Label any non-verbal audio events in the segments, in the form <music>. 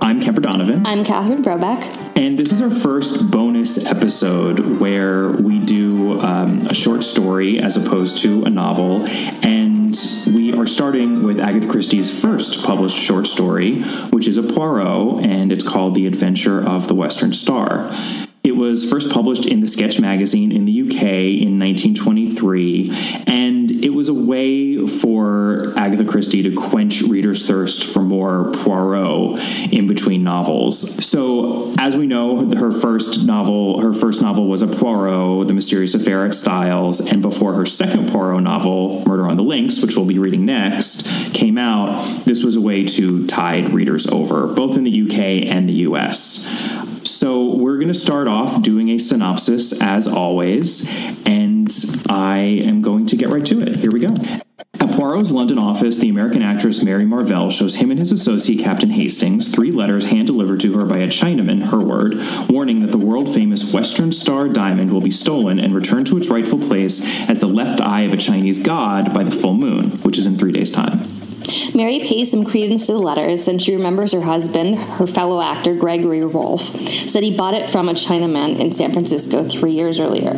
I'm Kemper Donovan. I'm Catherine Brobeck. And this is our first bonus episode where we do um, a short story as opposed to a novel. And we are starting with Agatha Christie's first published short story, which is a Poirot, and it's called The Adventure of the Western Star. It was first published in the Sketch magazine in the UK in 1923, and it was a way for Agatha Christie to quench readers' thirst for more Poirot in between novels. So, as we know, her first novel, her first novel was a Poirot, The Mysterious Affair at Styles, and before her second Poirot novel, Murder on the Links, which we'll be reading next, came out, this was a way to tide readers over, both in the UK and the US. So, we're going to start off doing a synopsis as always, and I am going to get right to it. Here we go. At Poirot's London office, the American actress Mary Marvell shows him and his associate Captain Hastings three letters hand delivered to her by a Chinaman, her word, warning that the world famous Western Star diamond will be stolen and returned to its rightful place as the left eye of a Chinese god by the full moon, which is in three days' time. Mary pays some credence to the letters since she remembers her husband, her fellow actor Gregory Rolfe, said he bought it from a Chinaman in San Francisco three years earlier.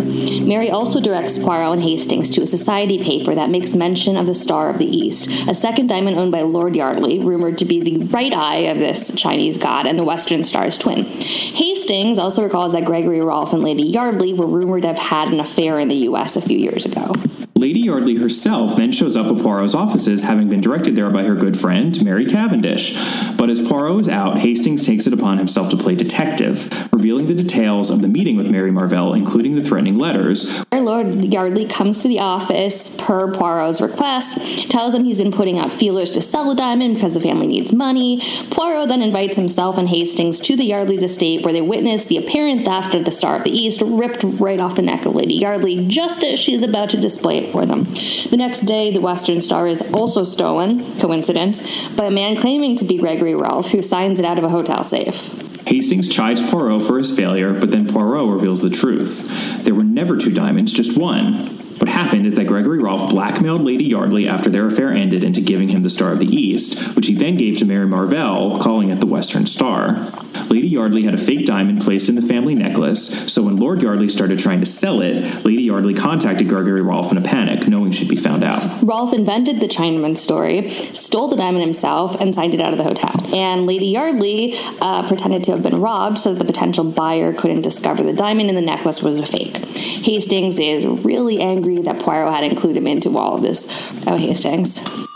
Mary also directs Poirot and Hastings to a society paper that makes mention of the Star of the East, a second diamond owned by Lord Yardley, rumored to be the right eye of this Chinese god and the Western Star's twin. Hastings also recalls that Gregory Rolfe and Lady Yardley were rumored to have had an affair in the U.S. a few years ago. Lady Yardley herself then shows up at Poirot's offices, having been directed there by her good friend, Mary Cavendish. But as Poirot is out, Hastings takes it upon himself to play detective, revealing the details of the meeting with Mary Marvell, including the threatening letters. Lord Yardley comes to the office per Poirot's request, tells him he's been putting out feelers to sell the diamond because the family needs money. Poirot then invites himself and Hastings to the Yardley's estate where they witness the apparent theft of the Star of the East ripped right off the neck of Lady Yardley just as she's about to display it for them. The next day, the Western Star is also stolen, coincidence, by a man claiming to be Gregory Rolfe, who signs it out of a hotel safe. Hastings chides Poirot for his failure, but then Poirot reveals the truth. There were never two diamonds, just one. What happened is that Gregory Rolfe blackmailed Lady Yardley after their affair ended into giving him the Star of the East, which he then gave to Mary Marvell, calling it the Western Star. Lady Yardley had a fake diamond placed in the family necklace, so when Lord Yardley started trying to sell it, Lady Yardley contacted Gregory Rolfe in a panic, knowing she'd be found out. Rolfe invented the Chinaman story, stole the diamond himself, and signed it out of the hotel. And Lady Yardley uh, pretended to have been robbed so that the potential buyer couldn't discover the diamond and the necklace was a fake. Hastings is really angry that Poirot had included him into all of this. Oh, Hastings.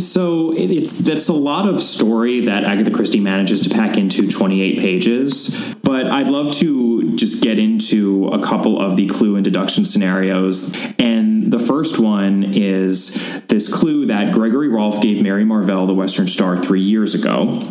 So it's that's a lot of story that Agatha Christie manages to pack into 28 pages. But I'd love to just get into a couple of the clue and deduction scenarios. And the first one is this clue that Gregory Rolfe gave Mary Marvell the Western Star three years ago.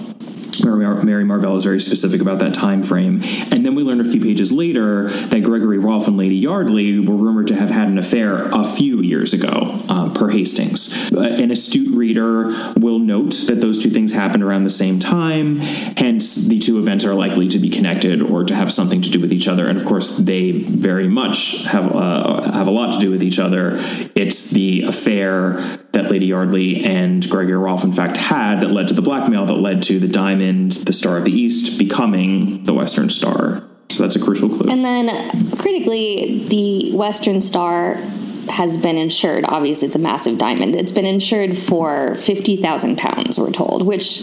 Mary Marvell is very specific about that time frame. And then we learn a few pages later that Gregory Rolfe and Lady Yardley were rumored to have had an affair a few years ago, uh, per Hastings. Uh, an astute reader will note that those two things happened around the same time, hence the two events are likely to be connected or to have something to do with each other. And of course, they very much have uh, have a lot to do with each other. It's the affair that Lady Yardley and Gregory Rolfe, in fact, had that led to the blackmail that led to the diamond, the Star of the East, becoming the Western Star. So that's a crucial clue. And then critically, the Western Star has been insured. Obviously, it's a massive diamond. It's been insured for fifty thousand pounds. We're told, which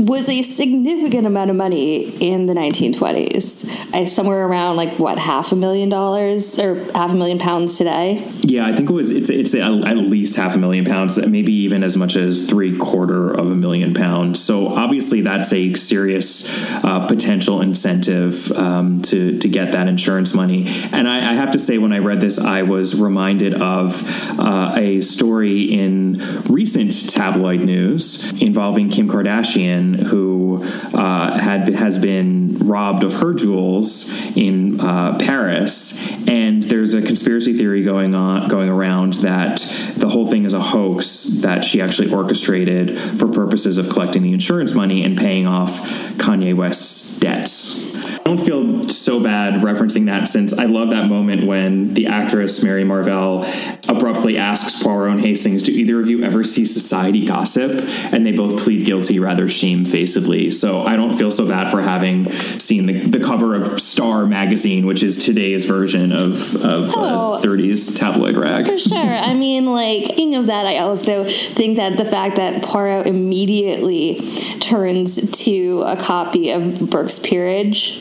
was a significant amount of money in the 1920s. somewhere around like what half a million dollars or half a million pounds today. Yeah, I think it was. It's it's at least half a million pounds. Maybe even as much as three quarter of a million pounds. So obviously, that's a serious uh, potential incentive um, to to get that insurance money. And I, I, have to say, when I read this, I was reminded of uh, a story in recent tabloid news involving Kim Kardashian who uh, had has been robbed of her jewels in uh, Paris, and there's a conspiracy theory going on going around that the whole thing is a hoax that she actually orchestrated for purposes of collecting the insurance money and paying off Kanye West's debts. I don't feel so bad referencing that since I love that moment when the actress Mary Marvell abruptly asks Poirot and Hastings, Do either of you ever see society gossip? And they both plead guilty rather shamefacedly. So I don't feel so bad for having seen the, the cover of Star magazine, which is today's version of, of oh, uh, 30s tabloid rag. For sure. I mean, like, thinking of that, I also think that the fact that Poirot immediately turns to a copy of Burke's Peerage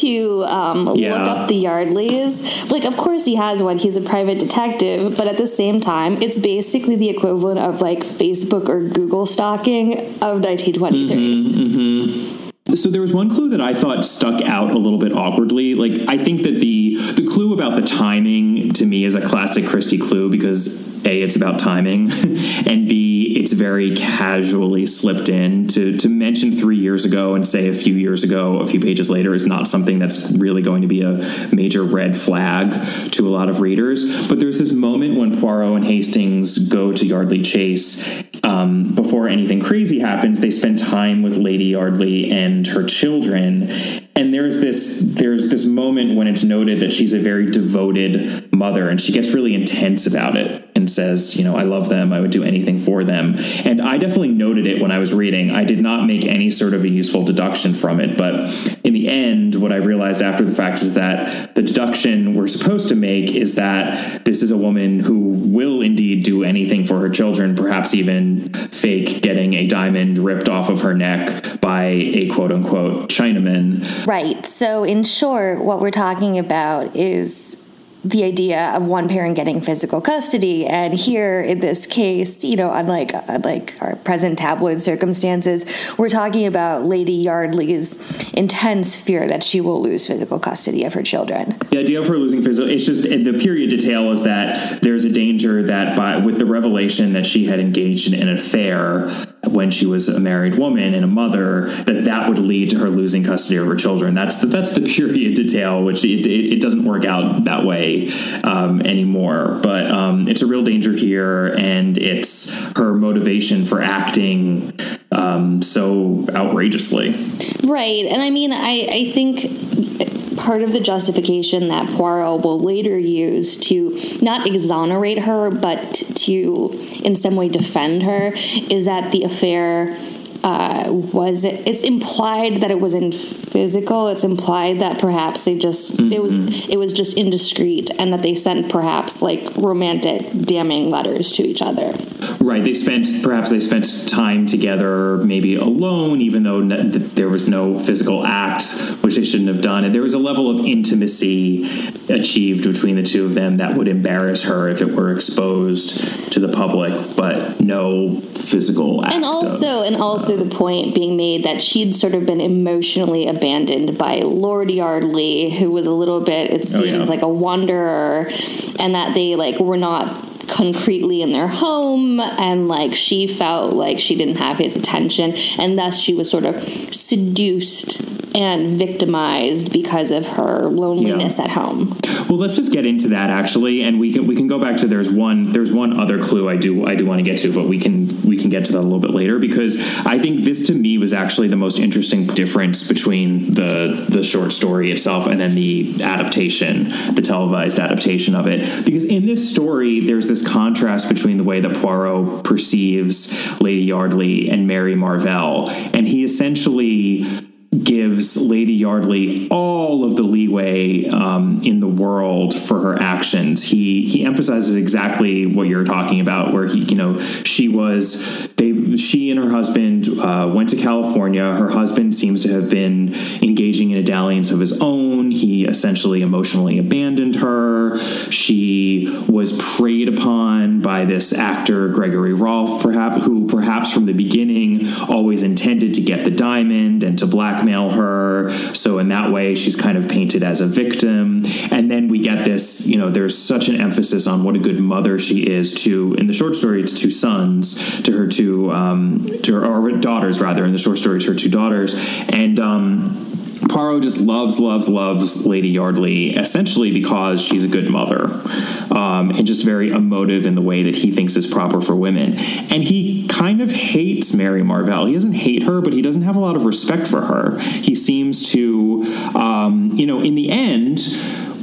to um, yeah. look up the Yardleys. Like, of course, he has one. He's a private detective, but at the same time, it's basically the equivalent of like Facebook or Google stalking of 1923. Mm-hmm, mm-hmm. So there was one clue that I thought stuck out a little bit awkwardly. Like I think that the the clue about the timing to me is a classic Christie clue because a it's about timing, <laughs> and b it's very casually slipped in to to mention three years ago and say a few years ago, a few pages later is not something that's really going to be a major red flag to a lot of readers. But there's this moment when Poirot and Hastings go to Yardley Chase. Um, before anything crazy happens, they spend time with Lady Yardley and her children, and there's this there's this moment when it's noted that she's a very devoted mother, and she gets really intense about it and says, you know, I love them. I would do anything for them. And I definitely noted it when I was reading. I did not make any sort of a useful deduction from it. But in the end, what I realized after the fact is that the deduction we're supposed to make is that this is a woman who will indeed do anything for her children, perhaps even fake getting a diamond ripped off of her neck by a quote unquote Chinaman. Right. So, in short, what we're talking about is the idea of one parent getting physical custody. And here in this case you know unlike unlike our present tabloid circumstances we're talking about lady yardley's intense fear that she will lose physical custody of her children. The idea of her losing physical it's just the period detail is that there's a danger that by with the revelation that she had engaged in an affair when she was a married woman and a mother that that would lead to her losing custody of her children. That's the, that's the period detail which it, it, it doesn't work out that way um, anymore. But um, it's a real danger here and it's her motivation for acting um, so outrageously. Right. And i mean i, I think part of the justification that Poirot will later use to not exonerate her, but to in some way defend her, is that the affair uh, was it, it's implied that it wasn't physical. It's implied that perhaps they just mm-hmm. it was mm-hmm. it was just indiscreet, and that they sent perhaps like romantic, damning letters to each other. Right. They spent perhaps they spent time together, maybe alone, even though there was no physical act, which they shouldn't have done. And there was a level of intimacy achieved between the two of them that would embarrass her if it were exposed to the public, but no physical act. And also, of, and also uh, the point being made that she'd sort of been emotionally abandoned by Lord Yardley, who was a little bit, it seems oh, yeah. like a wanderer, and that they like were not concretely in their home and like she felt like she didn't have his attention and thus she was sort of seduced and victimized because of her loneliness yeah. at home. Well, let's just get into that actually, and we can we can go back to there's one there's one other clue I do I do want to get to, but we can we can get to that a little bit later because I think this to me was actually the most interesting difference between the the short story itself and then the adaptation, the televised adaptation of it. Because in this story, there's this contrast between the way that Poirot perceives Lady Yardley and Mary Marvell, and he essentially gives Lady Yardley all of the leeway um, in the world for her actions. He he emphasizes exactly what you're talking about, where he you know she was they she and her husband uh, went to California. Her husband seems to have been engaging in a dalliance of his own. He essentially emotionally abandoned her. She was preyed upon by this actor Gregory Rolfe, perhaps who perhaps from the beginning always intended to get the diamond and to blackmail her. So in that way, she's kind of painted as a victim. And then we get this, you know, there's such an emphasis on what a good mother she is to, in the short story, it's two sons, to her two, um, to her, daughters rather, in the short story, it's her two daughters. And, um, Poirot just loves, loves, loves Lady Yardley essentially because she's a good mother um, and just very emotive in the way that he thinks is proper for women. And he kind of hates Mary Marvell. He doesn't hate her, but he doesn't have a lot of respect for her. He seems to, um, you know, in the end,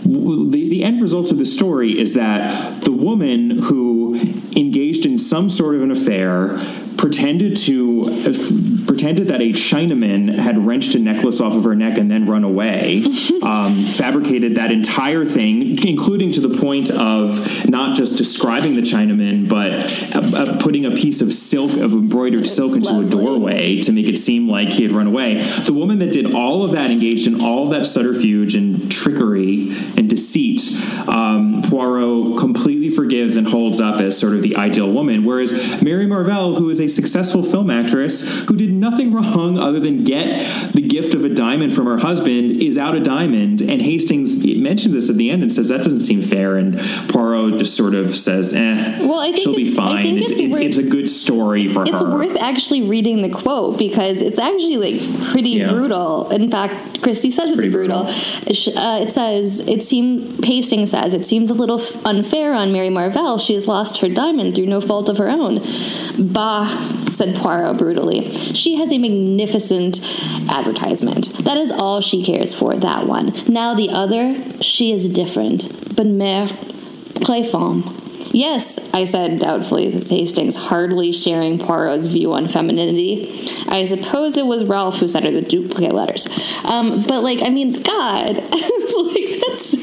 the, the end result of the story is that the woman who engaged in some sort of an affair pretended to uh, pretended that a Chinaman had wrenched a necklace off of her neck and then run away. <laughs> um, fabricated that entire thing, including to the point of not just describing the Chinaman, but uh, uh, putting a piece of silk of embroidered silk into Lovely. a doorway to make it seem like he had run away. The woman that did all of that, engaged in all that subterfuge and trickery and deceit, um, Poirot completely forgives and holds up as sort of the ideal woman. Whereas Mary Marvell, who is a successful film actress who did nothing wrong other than get the gift of a diamond from her husband, is out a diamond. And Hastings mentions this at the end and says that doesn't seem fair. And Poirot just sort of says, "Eh, well, I think she'll be fine. It's, it's, worth, it's, a good story for it's her." It's worth actually reading the quote because it's actually like pretty yeah. brutal. In fact, Christie says it's, it's brutal. brutal. Uh, it says it seems Hastings says it seems a little unfair on Mary Marvell. She has lost her diamond through no fault of her own. Bah, said Poirot brutally. She has a magnificent advertisement. That is all she cares for, that one. Now the other, she is different. But mère, très femme. Yes, I said doubtfully, this Hastings hardly sharing Poirot's view on femininity. I suppose it was Rolfe who sent her the duplicate letters. Um, but, like, I mean, God, <laughs> like, that's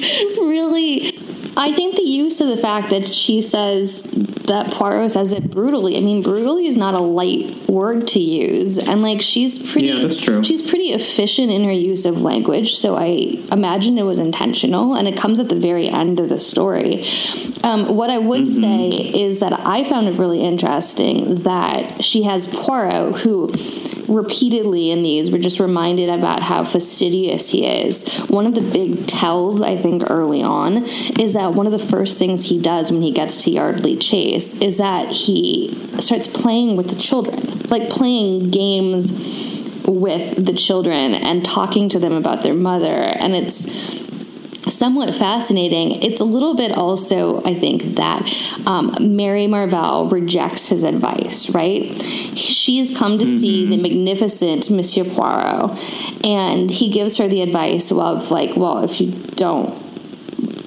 I think the use of the fact that she says that Poirot says it brutally. I mean, brutally is not a light word to use, and like she's pretty. Yeah, that's true. She's pretty efficient in her use of language, so I imagine it was intentional, and it comes at the very end of the story. Um, what I would mm-hmm. say is that I found it really interesting that she has Poirot who repeatedly in these we're just reminded about how fastidious he is. One of the big tells, I think, early on is that one of the first things he does when he gets to Yardley Chase is that he starts playing with the children, like playing games with the children and talking to them about their mother. And it's somewhat fascinating. It's a little bit also, I think, that um, Mary Marvell rejects his advice, right? She's come to mm-hmm. see the magnificent Monsieur Poirot, and he gives her the advice of, like, well, if you don't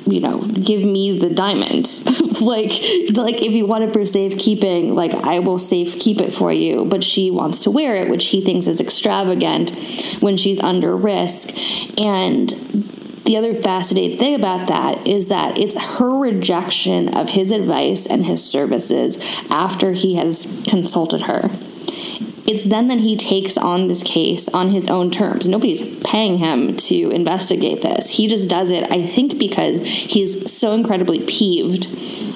you know, give me the diamond. <laughs> like, like if you want it for safekeeping, like I will safe keep it for you. But she wants to wear it, which he thinks is extravagant when she's under risk. And the other fascinating thing about that is that it's her rejection of his advice and his services after he has consulted her. It's then that he takes on this case on his own terms. Nobody's paying him to investigate this. He just does it, I think, because he's so incredibly peeved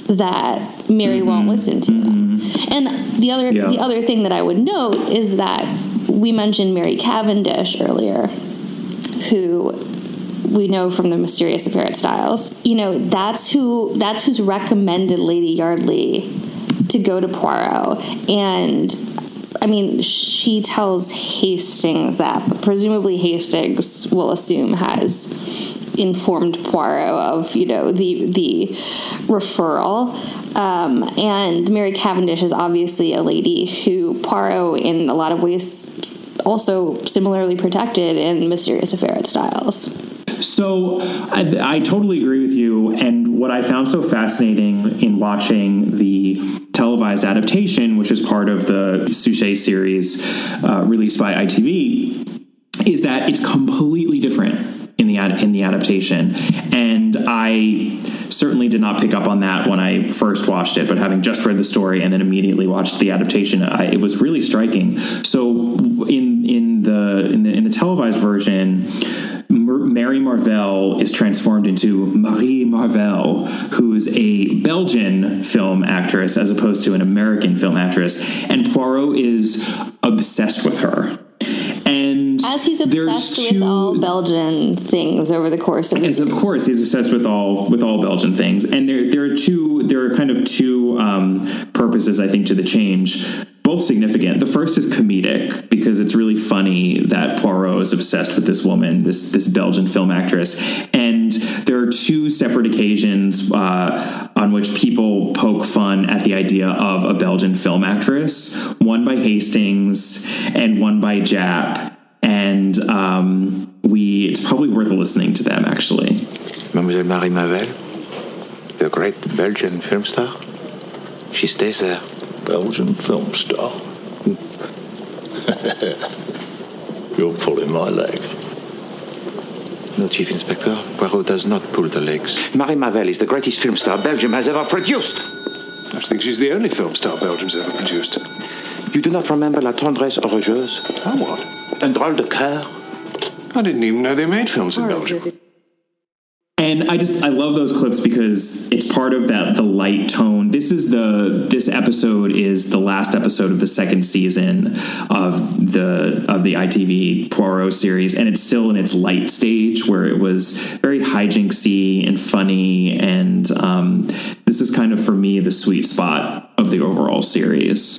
that Mary mm-hmm. won't listen to him. Mm-hmm. And the other yeah. the other thing that I would note is that we mentioned Mary Cavendish earlier, who we know from the mysterious affair at Styles. You know, that's who that's who's recommended Lady Yardley to go to Poirot. And I mean, she tells Hastings that, but presumably Hastings will assume has informed Poirot of you know the the referral. Um, and Mary Cavendish is obviously a lady who Poirot, in a lot of ways, also similarly protected in Mysterious Affair at Styles. So I, I, totally agree with you. And what I found so fascinating in watching the televised adaptation, which is part of the Suchet series uh, released by ITV, is that it's completely different in the ad- in the adaptation. And I certainly did not pick up on that when I first watched it, but having just read the story and then immediately watched the adaptation, I, it was really striking. So in in the in the in the televised version Mary Marvell is transformed into Marie Marvell, who is a Belgian film actress as opposed to an American film actress, and Poirot is obsessed with her. And as he's obsessed There's with all Belgian things over the course of As of course, he's obsessed with all with all Belgian things, and there there are two there are kind of two um, purposes I think to the change, both significant. The first is comedic because it's really funny that Poirot is obsessed with this woman, this this Belgian film actress, and there are two separate occasions uh, on which people poke fun at the idea of a Belgian film actress. One by Hastings and one by Japp, and um, we it's probably worth listening to them actually. Mademoiselle Marie Marvell, the great Belgian film star. She stays there. Belgian film star. <laughs> You're pulling my leg. No, Chief Inspector. Poirot does not pull the legs. Marie Marvell is the greatest film star Belgium has ever produced. I think she's the only film star Belgium's ever produced. You do not remember La Tendresse Orageuse? Oh, what? Un drôle de cœur? I didn't even know they made films in Belgium. And I just I love those clips because it's part of that the light tone. This is the this episode is the last episode of the second season of the of the ITV Poirot series, and it's still in its light stage where it was very hijinksy and funny, and um, this is kind of for me the sweet spot of the overall series.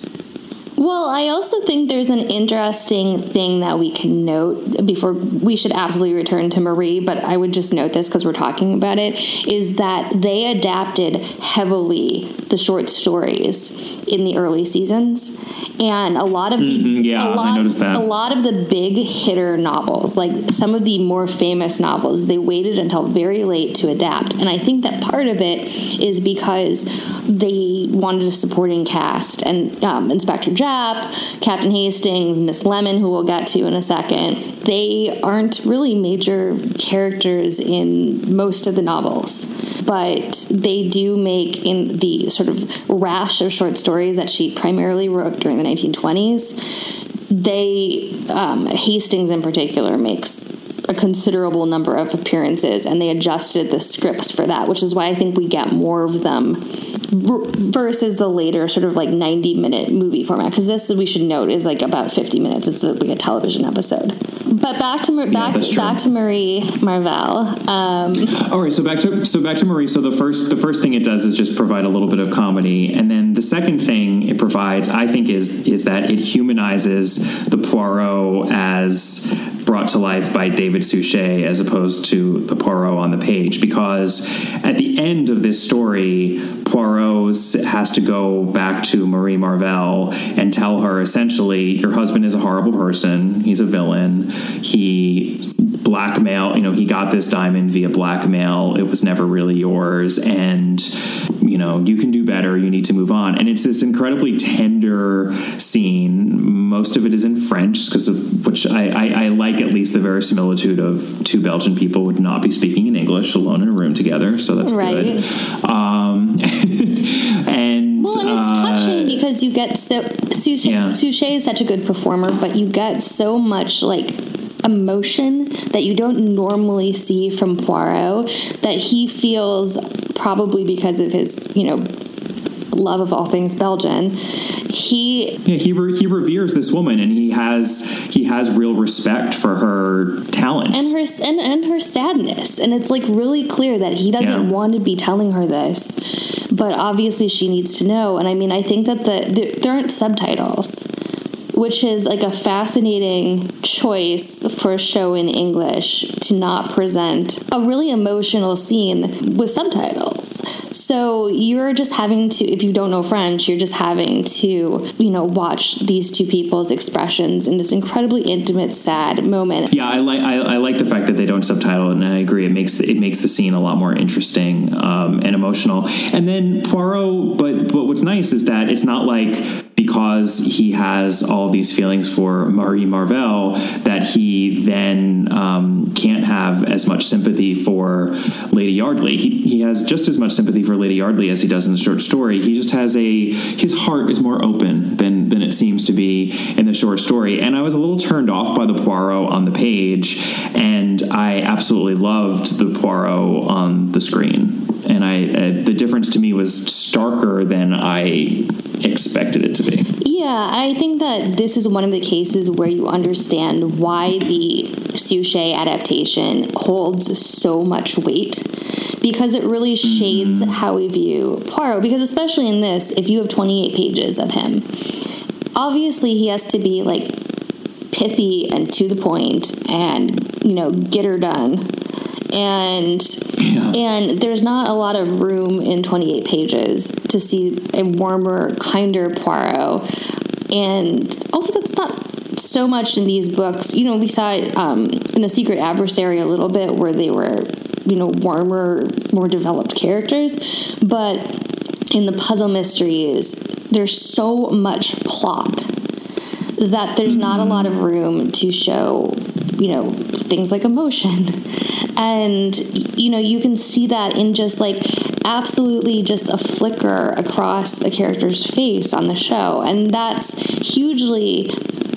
Well, I also think there's an interesting thing that we can note before we should absolutely return to Marie, but I would just note this because we're talking about it is that they adapted heavily the short stories in the early seasons. And a lot of the Mhm, yeah, a I lot, noticed that. a lot of the big hitter novels, like some of the more famous novels, they waited until very late to adapt. And I think that part of it is because they wanted a supporting cast. And um, Inspector Japp, Captain Hastings, Miss Lemon, who we'll get to in a second, they aren't really major characters in most of the novels. But they do make in the sort of rash of short stories that she primarily wrote during the 1920s they um, Hastings in particular makes a considerable number of appearances, and they adjusted the scripts for that, which is why I think we get more of them versus the later sort of like 90 minute movie format because this we should note is like about 50 minutes it's like a television episode but back to back, true. back to marie marvell um, All right, so back to so back to Marie. So the first the first thing it does is just provide a little bit of comedy, and then the second thing it provides, I think, is is that it humanizes the Poirot as brought to life by David Suchet as opposed to the Poirot on the page, because at the end of this story, Poirot has to go back to Marie Marvell and tell her essentially, your husband is a horrible person. He's a villain. He blackmail you know he got this diamond via blackmail it was never really yours and you know you can do better you need to move on and it's this incredibly tender scene most of it is in french because of which I, I, I like at least the verisimilitude of two belgian people would not be speaking in english alone in a room together so that's Right. good um, <laughs> and Well, and it's uh, touching because you get so Suchet, Yeah. Suchet is such a good performer, but you get so much like emotion that you don't normally see from Poirot that he feels probably because of his, you know, love of all things Belgian. He Yeah, he re- he reveres this woman, and he has he has real respect for her talent. And her and, and her sadness. And it's like really clear that he doesn't Yeah. want to be telling her this. But obviously she needs to know. And i mean i think that the there, there aren't subtitles which is like a fascinating choice for a show in english to not present a really emotional scene with subtitles so you're just having to if you don't know french you're just having to you know watch these two people's expressions in this incredibly intimate sad moment yeah, I like I, I like the fact that they don't subtitle, it, and I agree. It makes the, it makes the scene a lot more interesting um, and emotional. And then Poirot, but but what's nice is that it's not like because he has all these feelings for Marie Marvell that he then um, can't have as much sympathy for Lady Yardley. He, he has just as much sympathy for Lady Yardley as he does in the short story. He just has a his heart is more open than than it seems to be in the short story. And I was a little turned off by the Poirot on the page, and I absolutely loved the Poirot on the screen. And I uh, the difference to me was starker than I expected it to be. Yeah, I think that this is one of the cases where you understand why the Suchet adaptation holds so much weight because it really shades mm-hmm. how we view Poirot. Because, especially in this, if you have 28 pages of him, obviously he has to be like pithy and to the point and, you know, get her done. And and there's not a lot of room in 28 pages to see a warmer, kinder Poirot. And also, that's not so much in these books. You know, we saw it um, in The Secret Adversary a little bit where they were, you know, warmer, more developed characters. But in the puzzle mysteries, there's so much plot that there's not a lot of room to show, you know, things like emotion. <laughs> And, you know, you can see that in just like absolutely just a flicker across a character's face on the show. And that's hugely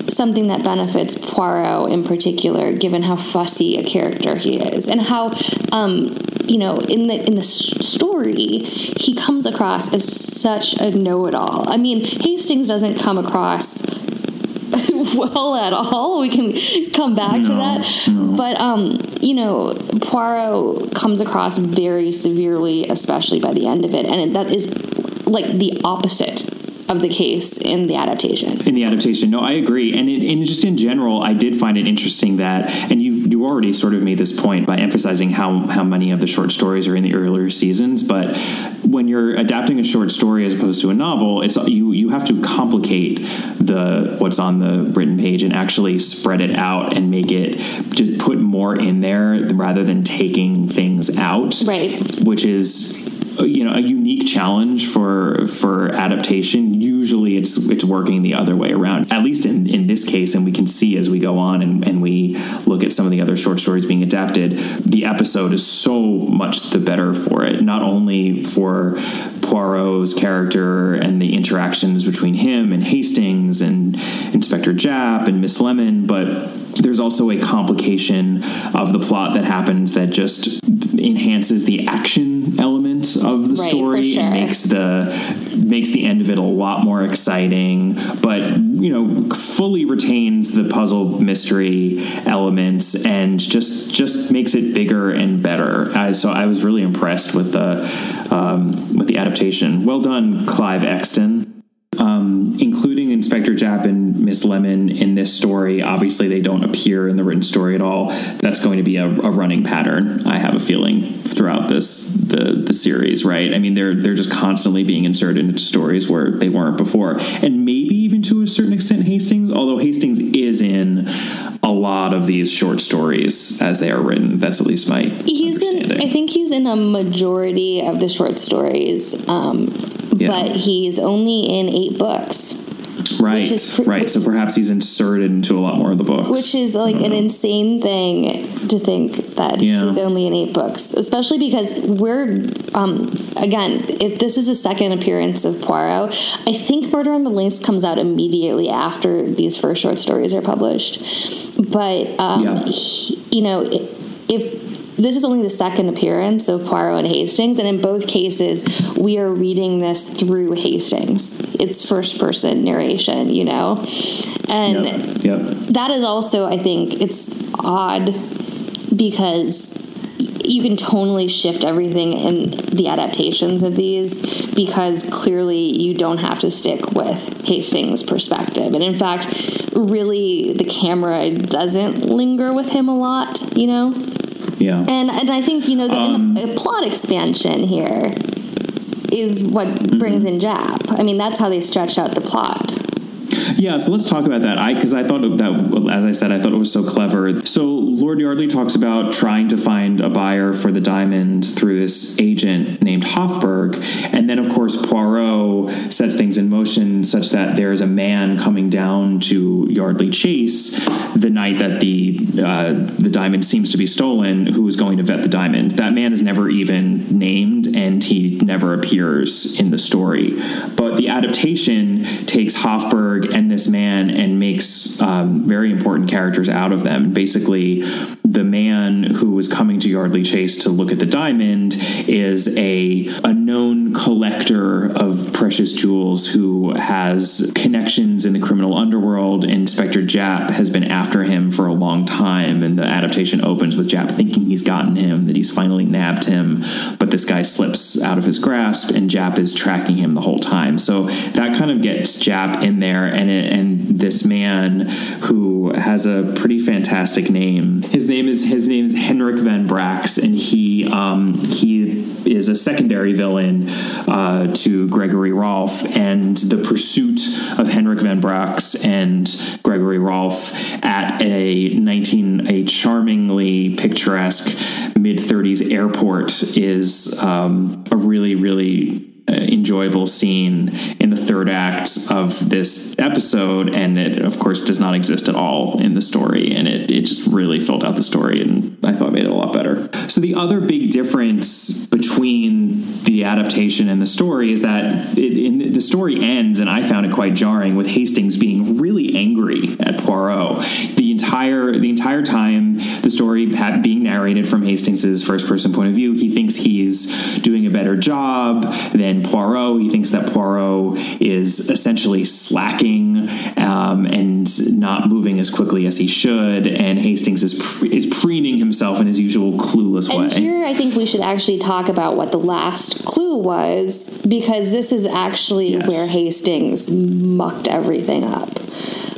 something that benefits Poirot in particular, given how fussy a character he is, and how, um, you know, in the in the story, he comes across as such a know-it-all. I mean, Hastings doesn't come across well at all. We can come back no, to that. No. But um, you know, Poirot comes across very severely, especially by the end of it, and that is like the opposite of the case in the adaptation. In the adaptation, no, I agree, and, it, and just in general, I did find it interesting that, and you you already sort of made this point by emphasizing how how many of the short stories are in the earlier seasons, but when you're adapting a short story as opposed to a novel, it's you you have to complicate the what's on the written page and actually spread it out and make it just put more in there rather than taking things out, right? Which is you know a unique challenge for for adaptation. Usually it's it's working the other way around at least in in this case and we can see as we go on and, and we look at some of the other short stories being adapted. The episode is so much the better for it not only for Poirot's character and the interactions between him and Hastings and Inspector Japp and Miss Lemon but there's also a complication of the plot that happens that just enhances the action element of the right, story sure. and makes the makes the end of it a lot more exciting but you know fully retains the puzzle mystery elements and just just makes it bigger and better. I, so i was really impressed with the um, with the adaptation. Well done clive exton um, including Inspector Japp and Miss Lemon in this story. Obviously, they don't appear in the written story at all. That's going to be a, a, running pattern. I have a feeling throughout this the the series. Right? I mean, they're they're just constantly being inserted into stories where they weren't before, and maybe even to a certain extent Hastings. Although Hastings is in a lot of these short stories as they are written. That's at least my. He's in. I think he's in a majority of the short stories. Um, yeah. but he's only in eight books. Right, right. So perhaps he's inserted into a lot more of the books, which is like an insane thing to think that yeah. he's only in eight books, especially because we're um, again, if this is a second appearance of Poirot, I think Murder on the Links comes out immediately after these first short stories are published. But um, yeah. he, you know, if this is only the second appearance of Poirot and Hastings, and in both cases, we are reading this through Hastings. It's first person narration, you know? And yep. Yep. that is also, I think, it's odd because you can tonally shift everything in the adaptations of these because clearly you don't have to stick with Hastings' perspective. And in fact, really, the camera doesn't linger with him a lot, you know? Yeah. And and I think you know the, um, the plot expansion here is what brings mm-hmm. in Japp. I mean, that's how they stretch out the plot. Yeah, so let's talk about that. I because I thought that, as I said, I thought it was so clever. So Lord Yardley talks about trying to find a buyer for the diamond through this agent named Hofburg, and then of course Poirot sets things in motion such that there is a man coming down to Yardley Chase the night that the uh, the diamond seems to be stolen, who is going to vet the diamond. That man is never even named, and he never appears in the story. But the adaptation takes Hofburg and famous man and makes um, very important characters out of them. Basically, the man who was coming to Yardley Chase to look at the diamond is a, a known collector of precious jewels who has connections in the criminal underworld. Inspector Japp has been after him for a long time, and the adaptation opens with Japp thinking he's gotten him, that he's finally nabbed him, but this guy slips out of his grasp, and Japp is tracking him the whole time. So that kind of gets Japp in there, and and this man who has a pretty fantastic name. His name is his name is Henrik van Brax, and he um, he is a secondary villain uh, to Gregory Rolfe, and the pursuit of Henrik van Brax and Gregory Rolfe at a 19 a charmingly picturesque mid 30s airport is um, a really really Uh, enjoyable scene in the third act of this episode and it of course does not exist at all in the story and it, it just really filled out the story and i thought made it a lot better. So the other big difference between the adaptation and the story is that it, in, the story ends and i found it quite jarring with hastings being really angry at poirot. The entire the entire time the story being narrated from hastings's first person point of view he thinks he's doing a better job than Poirot. He thinks that Poirot is essentially slacking um, and not moving as quickly as he should, and Hastings is pre- is preening himself in his usual clueless and way. here I think we should actually talk about what the last clue was because this is actually Yes. where Hastings mucked everything up.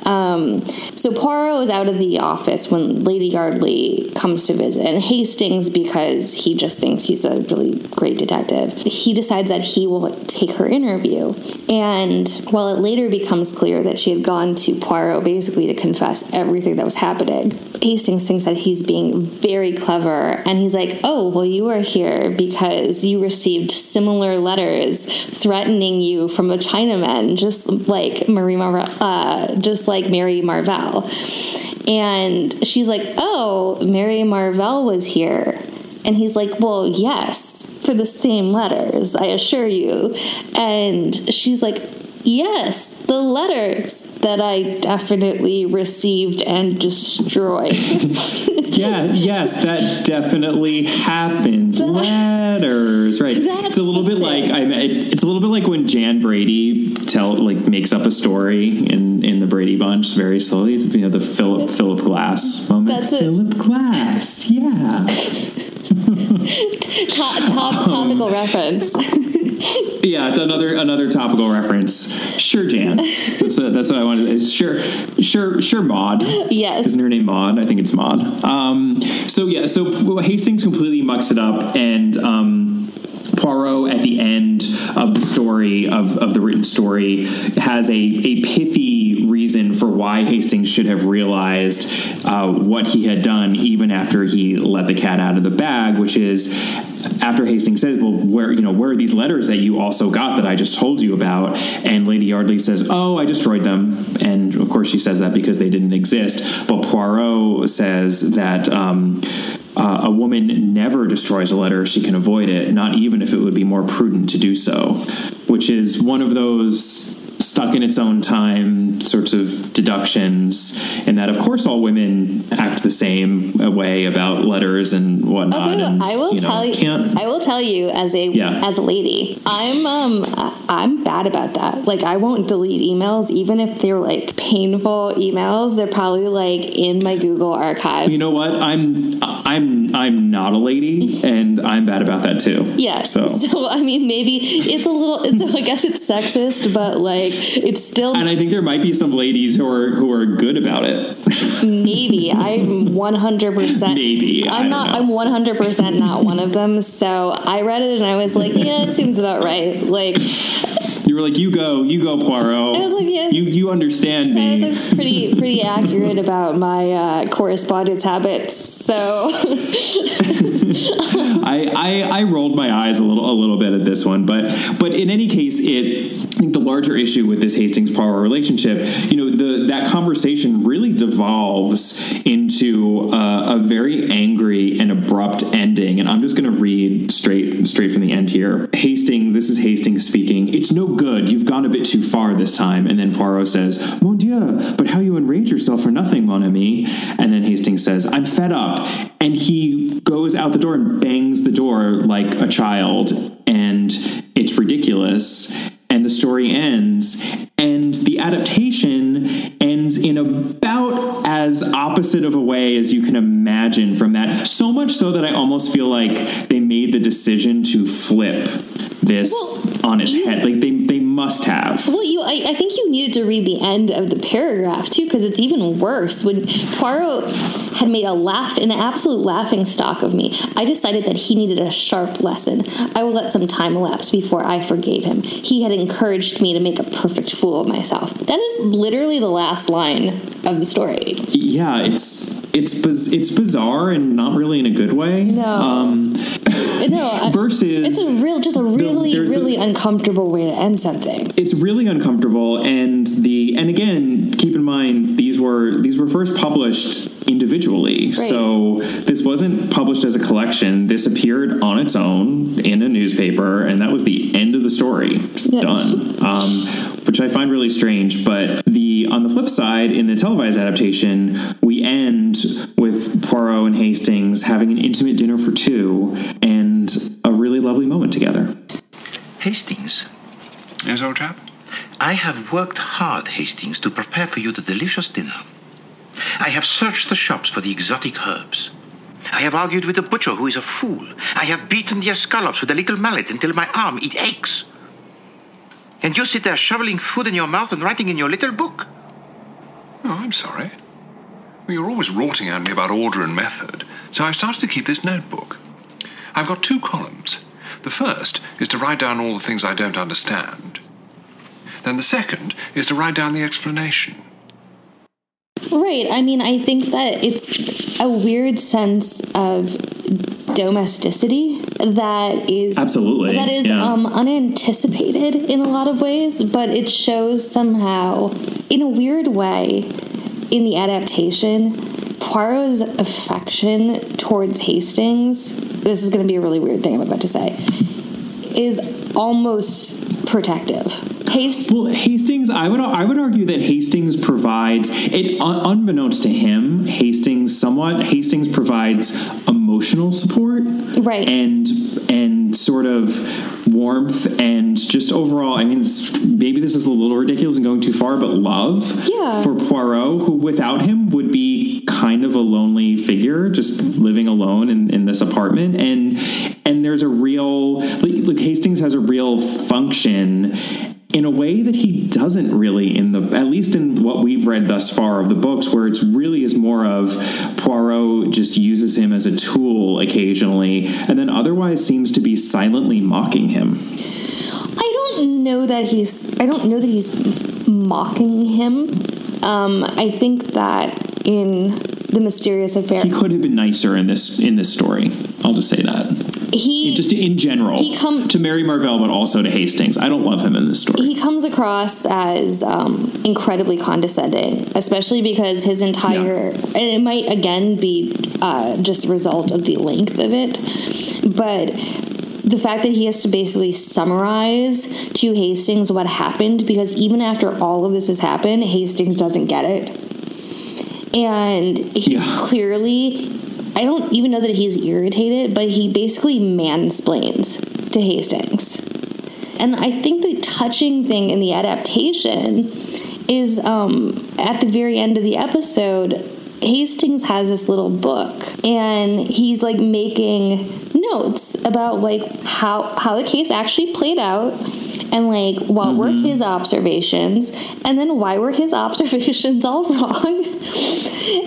Um, so Poirot is out of the office when Lady Yardley comes to visit, and Hastings, because he just thinks he's a really great detective, he decides that he will take her interview. And while it later becomes clear that she had gone to Poirot basically to confess everything that was happening, Hastings thinks that he's being very clever, and he's like, "Oh, well, you are here because you received similar letters threatening you from a Chinaman, just like Marie Mar- uh, just like Mary Marvell." And she's like, "Oh, Mary Marvell was here," and he's like, "Well, yes." For the same letters, I assure you. And she's like, Yes, the letters that I definitely received and destroyed. <laughs> yeah, yes, that definitely happened. Letters, right? It's a little bit like I. It's a little bit like when Jan Brady tell like makes up a story in in the Brady Bunch very slowly. You know the Philip Philip Glass moment. That's it. Philip Glass, yeah. <laughs> top, top topical reference. <laughs> Yeah, another another topical reference. Sure, Jan. That's, uh, that's what I wanted. Sure, sure, sure. Maud. Yes. Isn't her name Maud? I think it's Maud. Um, so yeah, so Hastings completely mucks it up, and um, Poirot at the end of the story of, of the written story has a, a pithy reason for why Hastings should have realized uh, what he had done even after he let the cat out of the bag, which is after Hastings says, "Well, where you know where are these letters that you also got that I just told you about?" And Lady Yardley says, "Oh, I destroyed them." And of course, she says that because they didn't exist. But Poirot says that. Um, uh, a woman never destroys a letter she can avoid it, not even if it would be more prudent to do so, which is one of those stuck in its own time sorts of deductions, and that of course all women act the same way about letters and whatnot. Okay, and, I will you know, tell you. Can't, I will tell you as a Yeah. as a lady, I'm um I'm bad about that. Like I won't delete emails even if they're like painful emails. They're probably like in my Google archive. you know what? I'm I'm I'm not a lady, and I'm bad about that too. Yeah. So. <laughs> so I mean, maybe it's a little. It's, I guess it's sexist, but like it's still And I think there might be some ladies who are who are good about it. maybe. <laughs> I'm 100. percent Maybe, I'm not. know. I'm 100 percent not one of them. So I read it and I was like, yeah, it seems about right. Like You were like, you go, you go, Poirot. I was like, yeah. You you understand me. I was like, pretty pretty accurate about my uh, correspondence habits. So <laughs> I, I I rolled my eyes a little a little bit at this one, but but in any case, it I think the larger issue with this Hastings Poirot relationship, you know, the that conversation really devolves into uh, a very angry and abrupt ending, and I'm just going to read straight straight from the end here. Hastings, this is Hastings speaking. It's no good. You've gone a bit too far this time. And then Poirot says, Mon Dieu, but how you enrage yourself for nothing, mon ami. And then Hastings says, I'm fed up. And he goes out the door and bangs the door like a child. And it's ridiculous. And the story ends. And the adaptation ends in about as opposite of a way as you can imagine from that. So much so that I almost feel like they made the decision to flip this Well, on its head. Like they, they must have. Well, you, I, I think you needed to read the end of the paragraph too, because it's even worse. When Poirot had made a laugh, an absolute laughing stock of me, I decided that he needed a sharp lesson. I will let some time elapse before I forgave him. He had encouraged me to make a perfect fool of myself. That is literally the last line of the story. Yeah, it's it's biz- it's bizarre and not really in a good way. No. Um, No, I- <laughs> versus it's a real, just a really, the- really uncomfortable way to end something. It's really uncomfortable and the and again keep in mind these were these were first published individually. So this wasn't published as a collection. This appeared on its own in a newspaper and that was the end of the story. Yeah. done. Um, which i find really strange but the on the flip side in the televised adaptation we end with poirot and hastings having an intimate dinner for two and a really lovely moment together. Hastings, Yes, old chap? I have worked hard, Hastings, to prepare for you the delicious dinner. I have searched the shops for the exotic herbs. I have argued with the butcher who is a fool. I have beaten the escallops with a little mallet until my arm it aches. And you sit there shoveling food in your mouth and writing in your little book. Oh, I'm sorry. Well, you're always rorting at me about order and method, so I've started to keep this notebook. I've got two columns. The first is to write down all the things I don't understand. Then the second is to write down the explanation. Right. I mean, I think that it's a weird sense of domesticity that is Absolutely, that is yeah. um, unanticipated in a lot of ways, but it shows somehow, in a weird way, in the adaptation, Poirot's affection towards Hastings. This is going to be a really weird thing I'm about to say. Is almost protective. Hastings. Well, Hastings, I would I would argue that Hastings provides it unbeknownst to him. Hastings somewhat Hastings provides emotional support, Right. And and sort of warmth and just overall. I mean, it's, maybe this is a little ridiculous and going too far, but love Yeah. for Poirot, who without him would be kind of a lonely figure, just living alone in, in this apartment. And and there's a real like, like Hastings has a real function in a way that he doesn't really in the at least in what we've read thus far of the books where it's really is more of Poirot just uses him as a tool occasionally and then otherwise seems to be silently mocking him. I don't know that he's. I don't know that he's mocking him. Um, I think that in the mysterious affair, He could have been nicer in this in this story. I'll just say that. He Just in general He come- to Mary Marvell but also to Hastings. I don't love him in this story. he comes across as um, incredibly condescending, especially because his entire and it might again be uh, just a result of the length of it, but the fact that he has to basically summarize to Hastings what happened because even after all of this has happened, Hastings doesn't get it, and he's Yeah. clearly. I don't even know that he's irritated, but he basically mansplains to Hastings. And I think the touching thing in the adaptation is um, at the very end of the episode, Hastings has this little book and he's like making notes about like how how the case actually played out and like what were his observations and then why were his <laughs> observations all wrong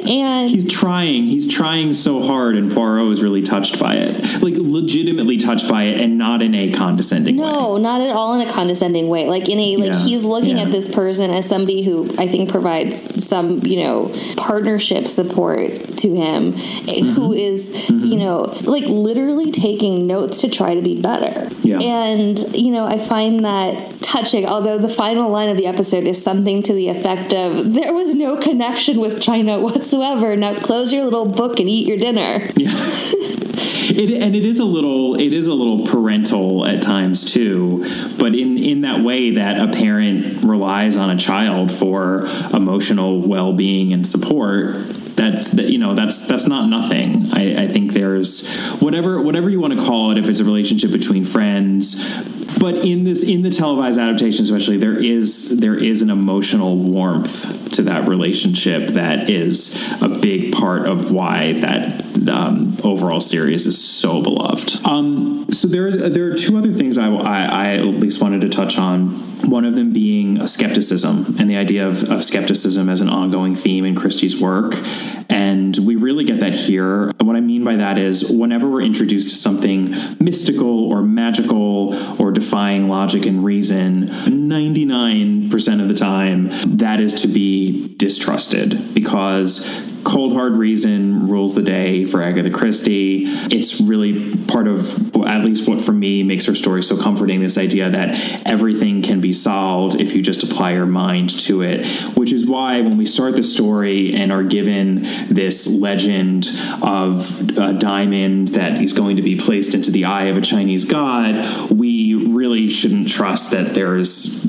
and He's trying. He's trying so hard, and Poirot is really touched by it. Like legitimately touched by it, and not in a condescending way. No, not at all in a condescending way. Like in a like Yeah, he's looking yeah. at this person as somebody who I think provides some, you know, partnership support to him eh, Mm-hmm. who is, you know, like literally taking notes to try to be better. Yeah. And, you know, I find that touching, although the final line of the episode is something to the effect of there was no connection with China whatsoever. Now close your little book and eat your dinner. Yeah. <laughs> It, and it is a little it is a little parental at times too, but in in that way that a parent relies on a child for emotional well being and support. That's that you know that's that's not nothing. I, I think there's whatever whatever you want to call it. If it's a relationship between friends, but in this in the televised adaptation especially there is there is an emotional warmth to that relationship that is a big part of why that um, overall series is so beloved. Um, so there there are two other things I, I, I at least wanted to touch on. One of them being skepticism and the idea of, of skepticism as an ongoing theme in Christie's work. And we really get that here. What I mean by that is whenever we're introduced to something mystical or magical or defying logic and reason, 99% of the time, that is to be distrusted because cold hard reason rules the day for Agatha Christie. It's really part of, at least what for me makes her story so comforting this idea that everything can be solved if you just apply your mind to it, which is why when we start the story and are given this legend of a diamond that is going to be placed into the eye of a Chinese god, we really shouldn't trust that there's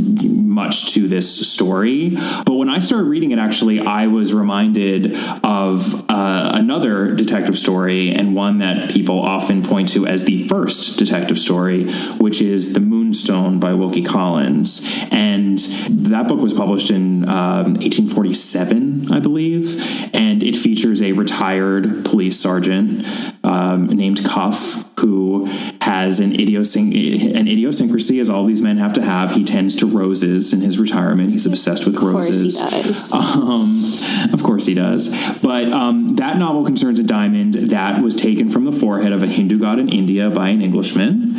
much to this story. But when I started reading it, actually, I was reminded of uh, another detective story and one that people often point to as the first detective story, which is The Moonstone by Wilkie Collins. And that book was published in um, 1847, I believe, and it features a retired police sergeant um, named Cuff who has an, an idiosyncrasy, as all these men have to have. He tends to roses in his retirement. He's obsessed with roses. Of course he does. Um, of course he does. But um, that novel concerns a diamond that was taken from the forehead of a Hindu god in India by an Englishman.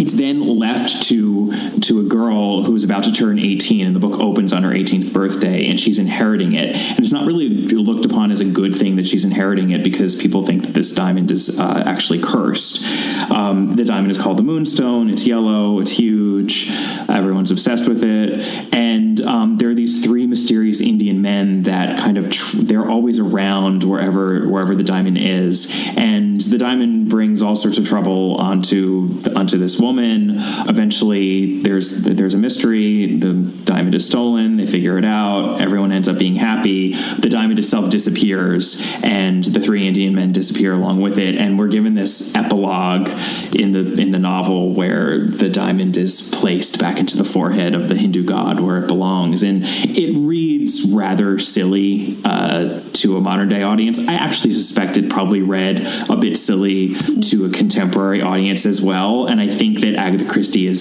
It's then left to to a girl who is about to turn 18, and the book opens on her 18th birthday, and she's inheriting it. And it's not really looked upon as a good thing that she's inheriting it because people think that this diamond is uh, actually cursed. Um, the diamond is called the Moonstone. It's yellow. It's huge. Everyone's obsessed with it. And um, there are these three mysterious Indian men that kind of tr- they're always around wherever wherever the diamond is, and the diamond brings all sorts of trouble onto onto this woman. Eventually, there's there's a mystery. The diamond is stolen. They figure it out. Everyone ends up being happy. The diamond itself disappears, and the three Indian men disappear along with it. And we're given this epilogue in the in the novel where the diamond is placed back into the forehead of the Hindu god where it belongs, and it reads rather silly uh, to a modern day audience. I actually suspect it probably read a bit silly to a contemporary audience as well, and I think that Agatha Christie is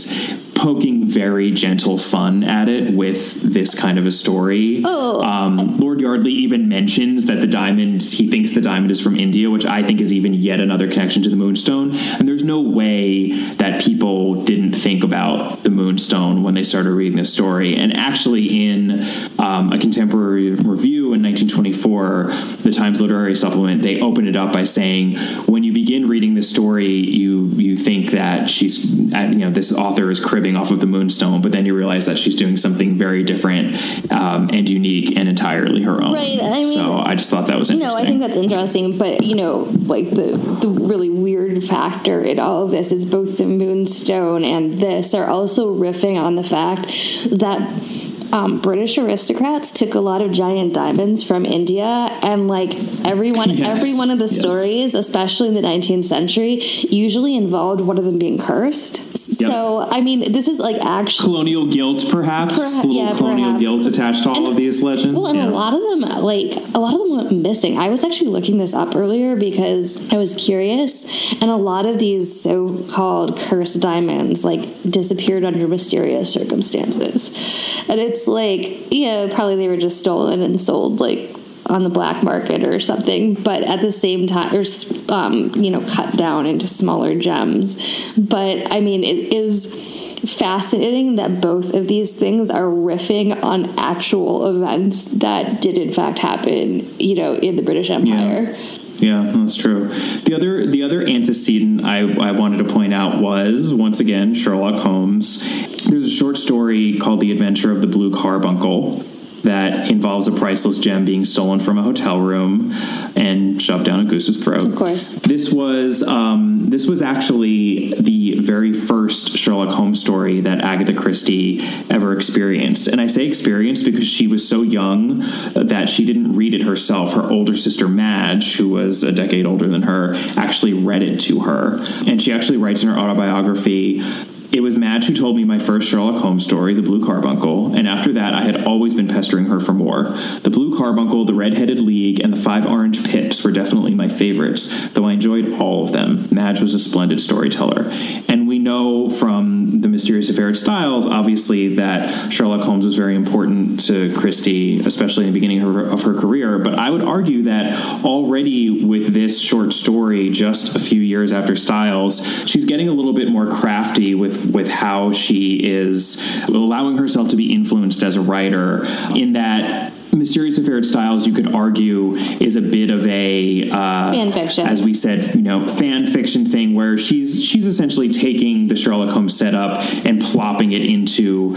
poking very gentle fun at it with this kind of a story. Oh. Um, Lord Yardley even mentions that the diamond, he thinks the diamond is from India, which I think is even yet another connection to the Moonstone. And there's no way that people didn't think about the Moonstone when they started reading this story. And actually, in um, a contemporary review in 1924, the Times Literary Supplement, they opened it up by saying, when you begin reading this story, you you think that she's, uh, you know, this author is cribbing off of the Moonstone, but then you realize that she's doing something very different um, and unique and entirely her own. Right, I mean- so I just thought that was interesting. No. I think that's interesting, but you know, like the the really weird factor in all of this is both the Moonstone and this are also riffing on the fact that um, British aristocrats took a lot of giant diamonds from India, and like everyone, <laughs> Yes, every one of the yes. stories, especially in the 19th century, usually involved one of them being cursed. Yep. So, I mean, this is like actually. colonial guilt, perhaps. Perha- yeah, colonial perhaps. guilt attached to all And- of these legends. Well, and yeah. a lot of them, like a lot of them went missing. I was actually looking this up earlier because I was curious, and a lot of these so-called cursed diamonds like disappeared under mysterious circumstances, and it's like, yeah, probably they were just stolen and sold like on the black market or something, but at the same time, or um, you know, cut down into smaller gems. But I mean, it is fascinating that both of these things are riffing on actual events that did in fact happen, you know, in the British Empire. Yeah, that's true. The other the other antecedent I, I wanted to point out was once again Sherlock Holmes. There's a short story called The Adventure of the Blue Carbuncle. That involves a priceless gem being stolen from a hotel room and shoved down a goose's throat. Of course. This was um, this was actually the very first Sherlock Holmes story that Agatha Christie ever experienced, and I say experienced because she was so young that she didn't read it herself. Her older sister Madge, who was a decade older than her, actually read it to her, and she actually writes in her autobiography it was Madge who told me my first Sherlock Holmes story, The Blue Carbuncle, and after that I had always been pestering her for more. The Blue Carbuncle, The Red-Headed League, and The Five Orange Pips were definitely my favorites, though I enjoyed all of them. Madge was a splendid storyteller. And we know from The Mysterious Affair of Styles, obviously, that Sherlock Holmes was very important to Christie, especially in the beginning of her, of her career, but I would argue that already with this short story, just a few years after Styles, she's getting a little bit more crafty with with how she is allowing herself to be influenced as a writer in that Mysterious Affair of Styles, you could argue, is a bit of a uh, Fan fiction. as we said, you know, fan fiction thing where she's she's essentially taking the Sherlock Holmes setup and plopping it into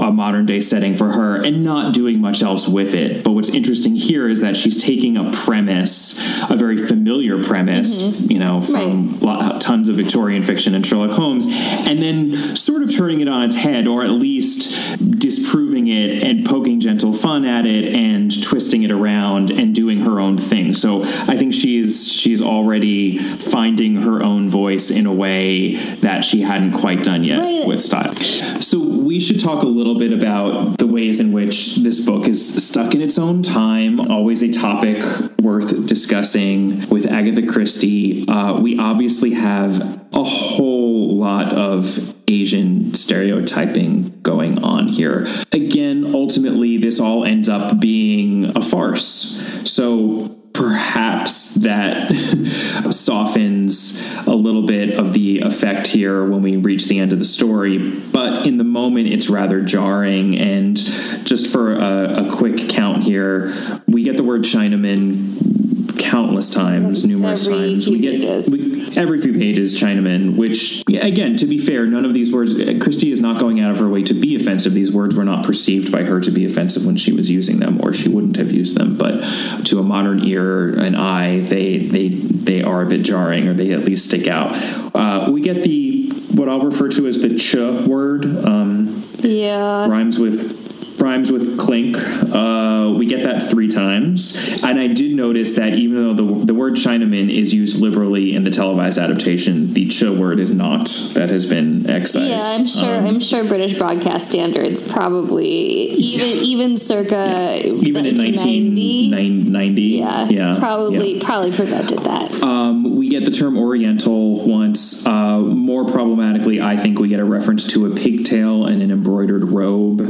a modern day setting for her, and not doing much else with it. But what's interesting here is that she's taking a premise, a very familiar premise, you know, from lo- tons of Victorian fiction and Sherlock Holmes, and then sort of turning it on its head, or at least disproving it and poking gentle fun at it and twisting it around and doing her own thing. So I think she's she's already finding her own voice in a way that she hadn't quite done yet Right. with style. So we should talk a little bit about the ways in which this book is stuck in its own time. Always a topic worth discussing with Agatha Christie. Uh, we obviously have a whole lot of Asian stereotyping going on here. Again, ultimately, this all ends up being a farce. So perhaps that <laughs> softens a little bit of the effect here when we reach the end of the story. But in the moment, it's rather jarring. And just for a, a quick count here, we get the word Chinaman countless times, numerous Every times. few we get pages. we, every few pages Chinaman, which again, to be fair, none of these words. Christie is not going out of her way to be offensive. These words were not perceived by her to be offensive when she was using them, or she wouldn't have used them. But to a modern ear and eye, they they they are a bit jarring, or they at least stick out. Uh, we get the what I'll refer to as the ch word. Um, Yeah. rhymes with rhymes with clink. Uh, we get that three times, and I did notice that even though the the word Chinaman is used liberally in the televised adaptation, the ch word is not. That has been excised. Yeah, I'm sure. Um, I'm sure British broadcast standards probably even even circa even in 1990. 1990. Yeah, yeah, probably yeah. probably prevented that. Um, we get the term Oriental once. Uh, more problematically, I think we get a reference to a pigtail and an embroidered robe,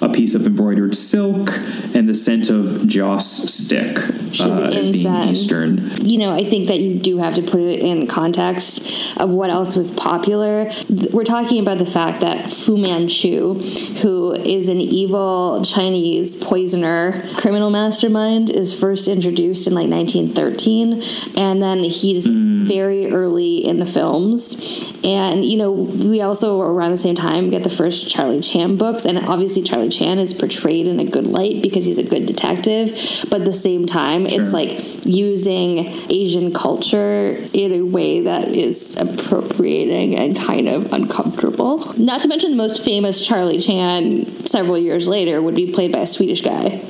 a piece of embroidered silk, and the scent of joss stick She's uh, as being. Eastern. You know, I think that you do have to put it in context of what else was popular. We're talking about the fact that Fu Manchu, who is an evil Chinese poisoner, criminal mastermind, is first introduced in like 1913, and then he's very early in the films. And you know, we also around the same time get the first Charlie Chan books, and obviously Charlie Chan is portrayed in a good light because he's a good detective. But at the same time, Sure. it's like using Asian culture in a way that is appropriating and kind of uncomfortable. Not to mention the most famous Charlie Chan several years later would be played by a Swedish guy.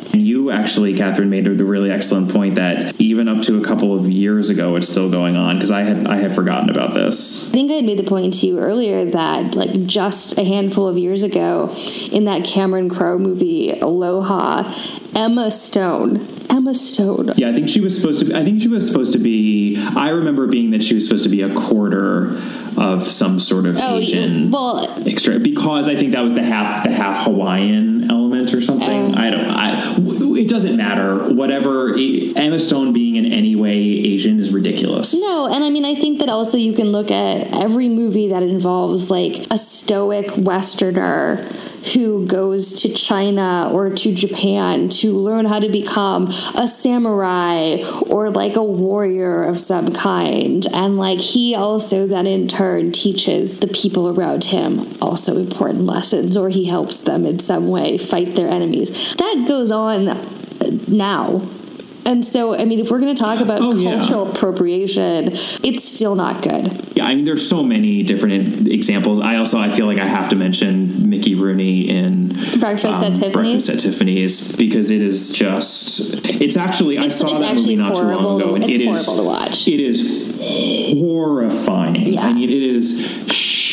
Actually, Catherine, made the really excellent point that even up to a couple of years ago, it's still going on because I had I had forgotten about this. I think I had made the point to you earlier that, like, just a handful of years ago, in that Cameron Crowe movie Aloha, Emma Stone, Emma Stone, Yeah, I think she was supposed to. Be, I think she was supposed to be. I remember being that she was supposed to be a quarter of some sort of Oh, Asian well, extra because I think that was the half the half Hawaiian element or something. Oh. I don't. I. It doesn't matter. Whatever. Emma Stone being in any way Asian is ridiculous. No, and I mean, I think that also you can look at every movie that involves like a stoic Westerner who goes to China or to Japan to learn how to become a samurai or like a warrior of some kind. And like he also then in turn teaches the people around him also important lessons or he helps them in some way fight their enemies. That goes on now. And so, I mean, if we're going to talk about Oh, yeah. cultural appropriation, it's still not good. Yeah, I mean, there's so many different examples. I also I feel like I have to mention Mickey Rooney in Breakfast at um, Tiffany's? Breakfast at Tiffany's because it is just. It's actually I saw it's that movie not too long ago, and it's it is horrible to watch. It is horrifying. Yeah. I mean, it is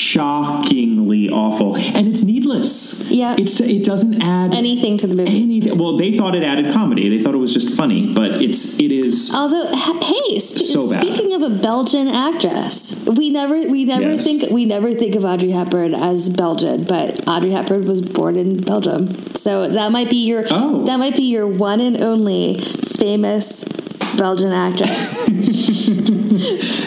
shockingly awful, and it's needless. Yeah. it's it doesn't add Anything to the movie. anything. Well, they thought it added comedy. They thought it was just funny, but it's it is. Although, hey, sp- So bad. speaking of a Belgian actress, we never we never Yes. think we never think of Audrey Hepburn as Belgian, but Audrey Hepburn was born in Belgium, so that might be your Oh. that might be your one and only famous Belgian actress. <laughs>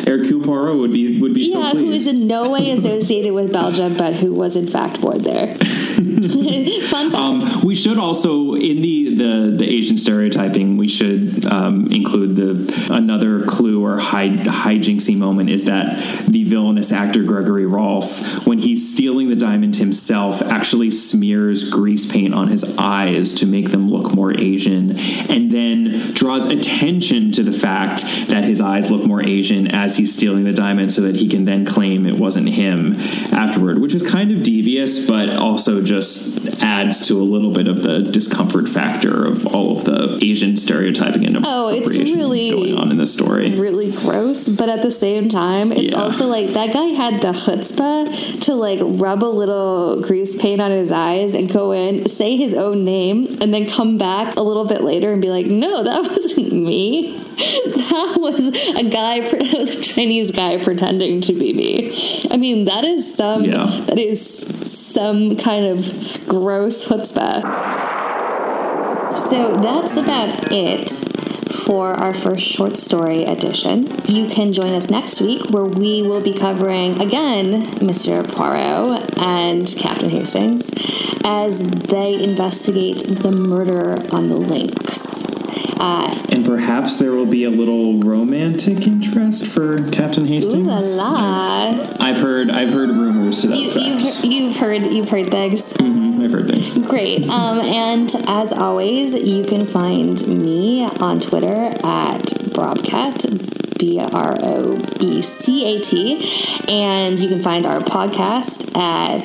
Hercule Poirot would be would be so yeah, who is in no way associated with Belgium, but who was in fact born there. <laughs> Fun fact. Um, we should also in the, the the Asian stereotyping. We should um, include the another clue or high hijinksy moment is that the villainous actor Gregory Rolfe, when he's stealing the diamond himself, actually smears grease paint on his eyes to make them look more Asian, and then draws attention to the fact that his eyes look more Asian as he's stealing the diamond, so that he can then claim it wasn't him afterward, which is kind of devious, but also just adds to a little bit of the discomfort factor of all of the Asian stereotyping and Oh, it's really- going on in this story. really gross, but at the same time, it's Yeah. also like that guy had the chutzpah to like rub a little grease paint on his eyes and go in, say his own name, and then come back a little bit later and be like, "No, that <laughs> wasn't me. That was a guy. <laughs> That was a Chinese guy pretending to be me." I mean, that is some. Yeah. That is some kind of gross chutzpah. So that's about it for our first short story edition. You can join us next week where we will be covering again Mr. Poirot and Captain Hastings as they investigate the murder on the links. Uh, And perhaps there will be a little romantic interest for Captain Hastings. ooh la la! I've heard I've heard rumors to that You, effect. you've, you've heard you've heard things. Mm-hmm, I've heard things. Great. <laughs> Um, and as always, you can find me on Twitter at Brobcat, B R O B C A T. And you can find our podcast at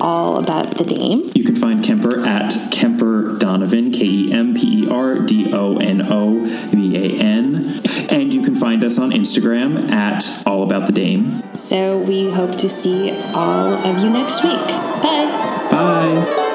All About the Dame. You can find Kemper at Kemper Donovan, K E M P E R D O N O V A N. And you can find us on Instagram at All About the Dame. So we hope to see all of you next week. Bye. Bye.